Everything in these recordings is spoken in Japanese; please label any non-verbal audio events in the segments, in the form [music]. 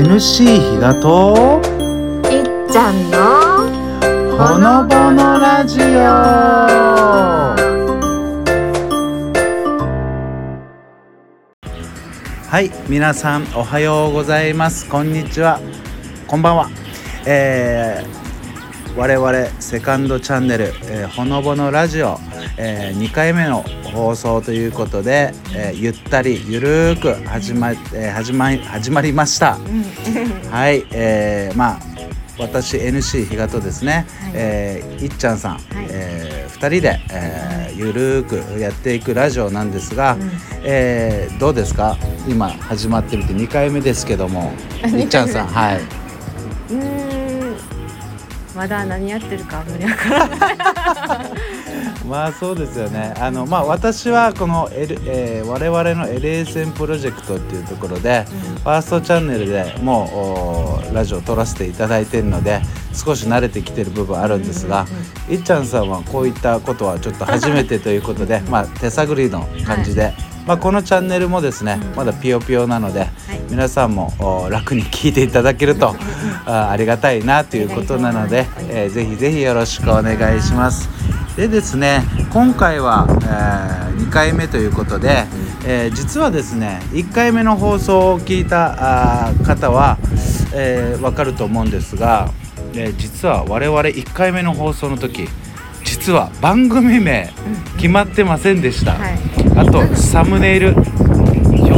NC 比嘉といっちゃんのほのぼのラジオ。はい皆さんおはようございます。こんにちは。こんばんは。えー、我々セカンドチャンネル、えー、ほのぼのラジオ、えー、2回目の放送ということで、えー、ゆったりゆるーく始ま,、えー、始ま始まりました、はい、えー、まあ私 NC 比嘉とですね、はい、えー、いっちゃんさん、はい、えー、2人で、えー、ゆるーくやっていくラジオなんですが、うん、えー、どうですか？今始まってみて2回目ですけども [laughs] いっちゃんさん。はい。うん。まだ何やってるかあんまり分からない [laughs] まあそうですよね。あのまあ私はこの、L えー、我々の LSN プロジェクトっていうところで、うん、ファーストチャンネルでもうラジオを撮らせていただいてるので少し慣れてきてる部分あるんですが、いっちゃんさんはこういったことはちょっと初めてということでまあ手探りの感じで、はい、まあ、このチャンネルもですね、まだピヨピヨなので、はい、皆さんも楽に聞いていただけるとあありがたいなということなので、えー、ぜひぜひよろしくお願いします。でですね今回は、えー、2回目ということで、えー、実はですね1回目の放送を聞いたあ方は、えー、分かると思うんですが、えー、実は我々1回目の放送の時実は番組名決まってませんでした、はい、あとサムネイル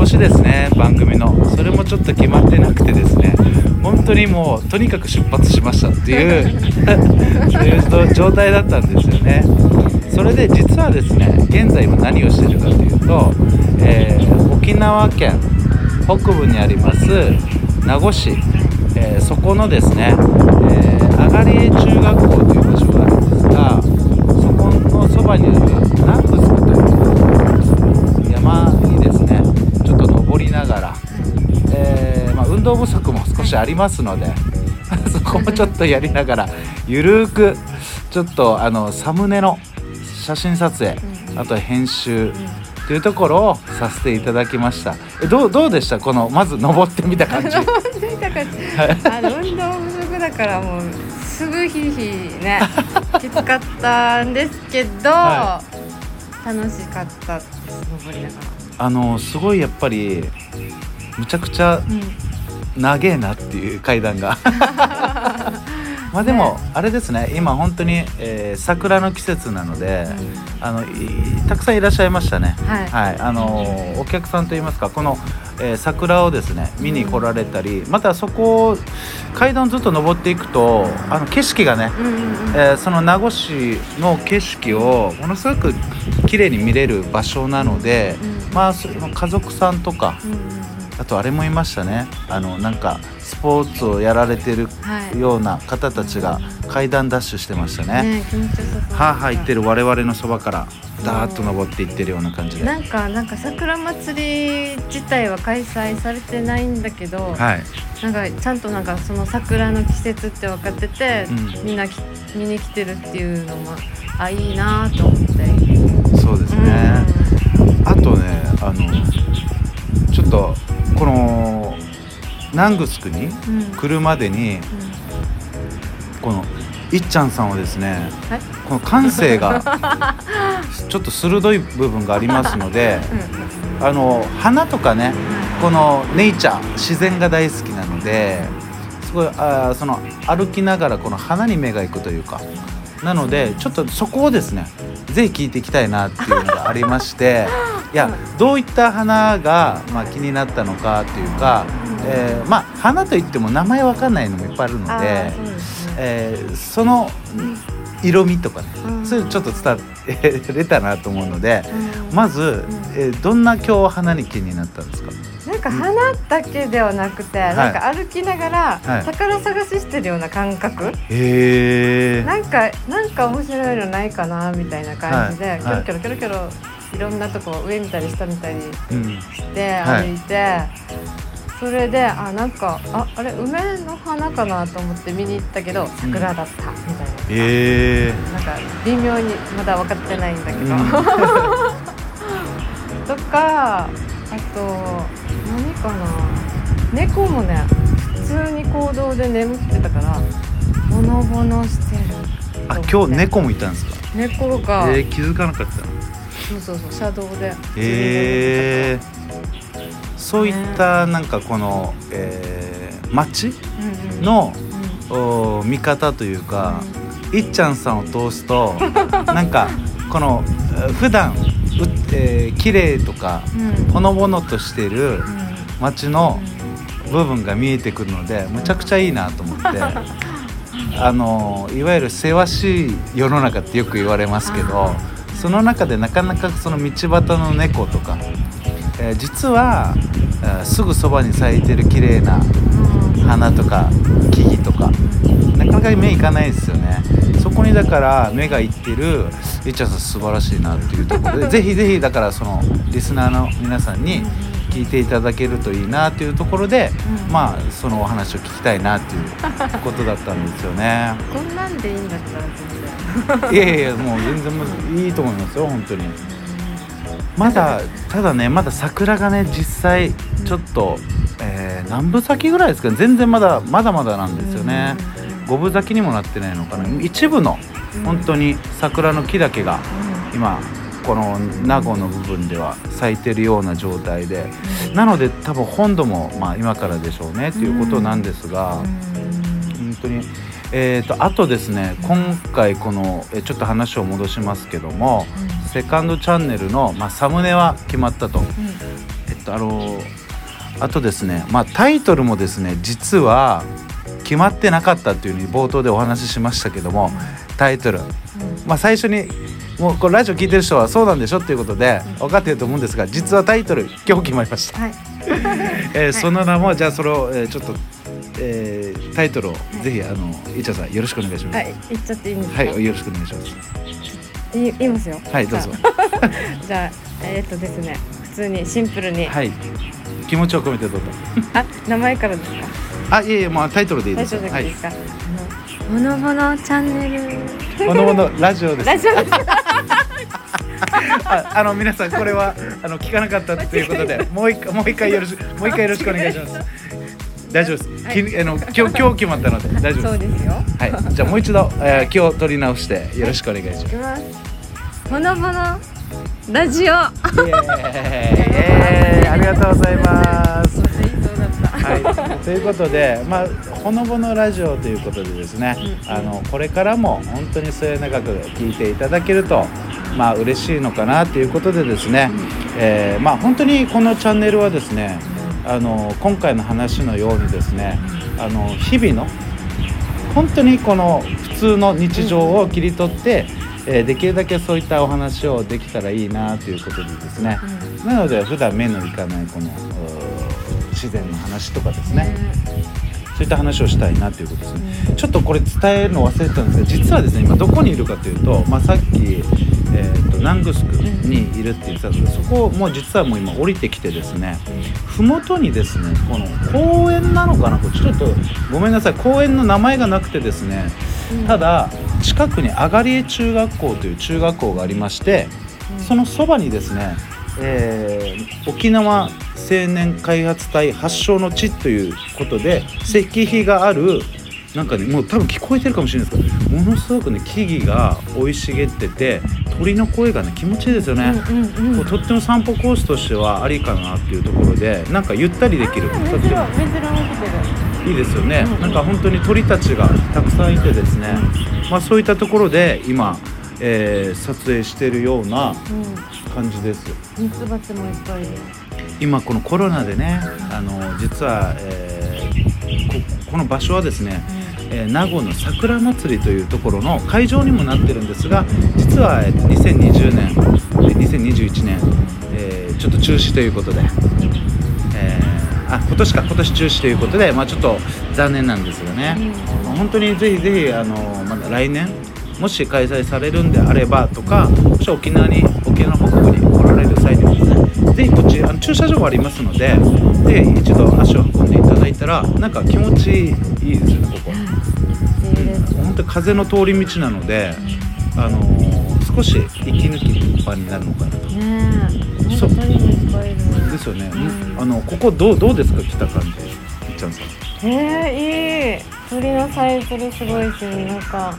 表紙ですね番組の。それもちょっと決まってなくてですね本当にもうとにかく出発しましたっていう [laughs] 状態だったんですよね。それで実はですね現在今何をしてるかというと、えー、沖縄県北部にあります名護市、えー、そこのですね、えー、あがり中学校という場所があるんですがそこのそばにある南しありますので [laughs] そこもちょっとやりながらゆるーくちょっとあのサムネの写真撮影、あとは編集というところをさせていただきました。えどうどうでした？このまず登ってみた感じ。登ってみた感じ。[laughs] あの運動不足だからもうすぐひひね [laughs] きつかったんですけど、はい、楽しかったです。登りながら。あのすごいやっぱりむちゃくちゃ長えなっていう階段が。[laughs] まあでもあれですね。今本当に、えー、桜の季節なので、うん、あのたくさんいらっしゃいましたね。はい、はい、あのお客さんといいますかこの、えー、桜をですね見に来られたり、うん、またそこを階段ずっと登っていくとあの景色がね、うんうんうん、えー、その名護市の景色をものすごく綺麗に見れる場所なので、うん、まあ家族さんとか、うんうん、あとあれもいましたねあのなんかスポーツをやられてるような方たちが階段ダッシュしてましたね。はあはあ言ってる我々のそばからダーッと登っていってるような感じで。なんかなんか桜祭り自体は開催されてないんだけど、はい、なんかちゃんとなんかその桜の季節って分かってて、うん、みんな見に来てるっていうのもあいいなと思って。そうですね。うん、あとねあのちょっとこの南城に来るまでに、このいっちゃんさんはですねこの感性が [laughs] ちょっと鋭い部分がありますのであの花とかねこのネイチャー自然が大好きなのですごいあその歩きながらこの花に目が行くというかなのでちょっとそこをですねぜひ聞いていきたいなっていうのがありまして [laughs] いやどういった花が、まあ、気になったのかっていうかえー、まあ花といっても名前わかんないのもいっぱいあるので、ねえー、その色味とかね、うん、それちょっと伝えれたなと思うので、うん、まず、えー、どんな今日花に気になったんですか？なんか花だけではなくて、うん、なんか歩きながら宝探ししてるような感覚、はい、なんかなんか面白いのないかなみたいな感じで、はい、キョロキョロキョロキョロいろんなとこ上見たり下見たりして歩いて、はいそれであなんかああれ梅の花かなと思って見に行ったけど桜だったみたいな、え。ー、なんか微妙にまだ分かってないんだけど、うん、[laughs] とかあと何かな。猫もね普通に行動で眠ってたからボノボノしてるあ今日猫もいたんですか？猫がえー、気づかなかったそうそうそう車道で。えー、そういったなんかこの、えー、街の、うんうん、見方というか、うん、いっちゃんさんを通すと [laughs] なんかこの普段う、えー、綺麗とか、うん、ほのぼのとしている街の部分が見えてくるのでむちゃくちゃいいなと思って。[laughs] あのいわゆるせわしい世の中ってよく言われますけどその中でなかなかその道端の猫とか、えー、実は、えー、すぐそばに咲いてる綺麗な花とか木々とかなかなか目いかないですよねそこにだから目がいってるいっちゃんさん素晴らしいなっていうところで [laughs] ぜひぜひだからそのリスナーの皆さんに聞いていただけるといいなというところで、うん、まあそのお話を聞きたいなっていうことだったんですよね。[laughs] こんなんでいいんだったら。いやいやもう全然もういいと思いますよ本当に。まだただねまだ桜がね実際ちょっと、えー、何分咲きぐらいですかね全然まだまだまだなんですよね。五分咲きにもなってないのかな一部の本当に桜の木だけが今この名護の部分では咲いてるような状態で、なので多分本土もまあ今からでしょうねということなんですが、本当に。えーと、あとですね今回このえちょっと話を戻しますけども、うん、セカンドチャンネルの、まあ、サムネは決まったと、うん、えっとあのあとですね、まあ、タイトルもですね実は決まってなかったっていうふうに冒頭でお話ししましたけども、タイトル、まあ、最初にもうこれラジオ聞いてる人はそうなんでしょっていうことで分かってると思うんですが実はタイトル今日決まりました、はい。[laughs] えー、その名もじゃあそれを、えー、ちょっと、えー、タイトルをぜひあのいっちゃんさんよろしくお願いします。はい言っちゃっていいんですか？はいよろしくお願いします。言いますよ。はいどうぞ。[laughs] じゃあえー、っとですね普通にシンプルに。はい。気持ちを込めてどうぞ。あ名前からですか？あいえいえまあタイトルでいいです。タイトルでいいですか、はい、あのほのチャンネル。ほのぼのラジオです。ラジオ。で [laughs] すああの皆さんこれはあの聞かなかったということで [laughs] もう一回もう一回よろしもう一回よろしくお願いします。大丈夫です。はい、きあの今日 [laughs] 今日決まったので大丈夫です。そうですよ。はい。じゃあもう一度、えー、今日取り直してよろしくお願いします。ほのぼのラジオ。イエありがとうございます。はい、ということで、まあ、ほのぼのラジオということでですね、あのこれからも本当に末永く聞いていただけるとまあ嬉しいのかなということでですね、えー、まあ本当にこのチャンネルはですねあの今回の話のようにですねあの日々の本当にこの普通の日常を切り取って、えー、できるだけそういったお話をできたらいいなということでですね、なので普段目のいかないこの自然の話とかですね、そういった話をしたいなということですね、ちょっとこれ伝えるの忘れてたんですが実はですね今どこにいるかというと、まあ、さっき、えーと、ナングスクにいるって言ってたんですけどそこも実はもう今降りてきてですね麓にですねこの公園なのかなこれち。ょっとごめんなさい。公園の名前がなくてですねただ近くにあがりえ中学校という中学校がありましてそのそばにですね、えー、沖縄青年開発隊発祥の地ということで石碑があるなんかねもう多分聞こえてるかもしれないですけどものすごくね木々が生い茂ってて鳥の声がね気持ちいいですよね、うんうんうん、とっても散歩コースとしてはありかなっていうところでなんかゆったりできる。い。いですよね、うんうん、なんか本当に鳥たちがたくさんいてですね、うん、まあ、そういったところで今、えー、撮影してるような感じです。ミツバチもいっぱい。今このコロナでねあの実は、えー、ここの場所はですね、えー、名護の桜祭りというところの会場にもなってるんですが実は、えー、2020年2021年、えー、ちょっと中止ということで、えー、あ今年か今年中止ということで、まあ、ちょっと残念なんですよね、まあ、本当にぜひぜひあのまだ来年もし開催されるんであればとかもし沖縄に沖縄の北部に来られる際にはですねぜひこっちあの駐車場がありますのでで一度足を運んでいただいたらなんか気持ちいいですよねここ、うん、本当に風の通り道なので、あのー、少し息抜き場になるのかなと。ねそうですよね、うん、あのここどうどうですか来た感じいっちゃんさん。えー、いい。鳥のさえずりすごいしなんか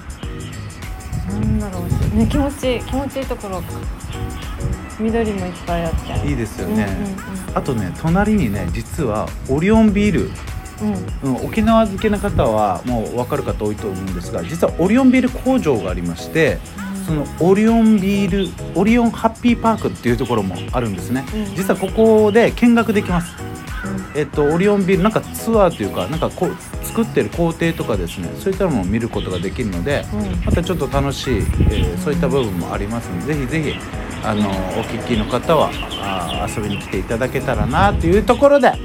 なんだろう。ね気持ちいい気持ちいいところ緑もいっぱいあっていいですよね、うんうんうん、あとね隣にね実はオリオンビール。うん、沖縄好きな方はもう分かる方多いと思うんですが実はオリオンビール工場がありまして、そのオリオンビールオリオンハッピーパークっていうところもあるんですね、うん、実はここで見学できます、うん、えっとオリオンビールなんかツアーというかなんかこう作ってる工程とかですねそういったのも見ることができるので、うん、またちょっと楽しい、えー、そういった部分もありますのでぜひぜひあのお聞きの方はあ遊びに来ていただけたらなというところで、はい。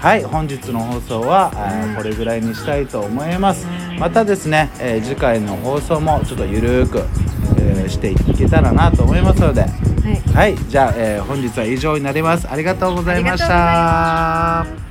はい本日の放送は、えこれぐらいにしたいと思います。またですね、えー、次回の放送もちょっとゆるーく、えー、していけたらなと思いますので。はい、はい、じゃあ、えー、本日は以上になります。ありがとうございました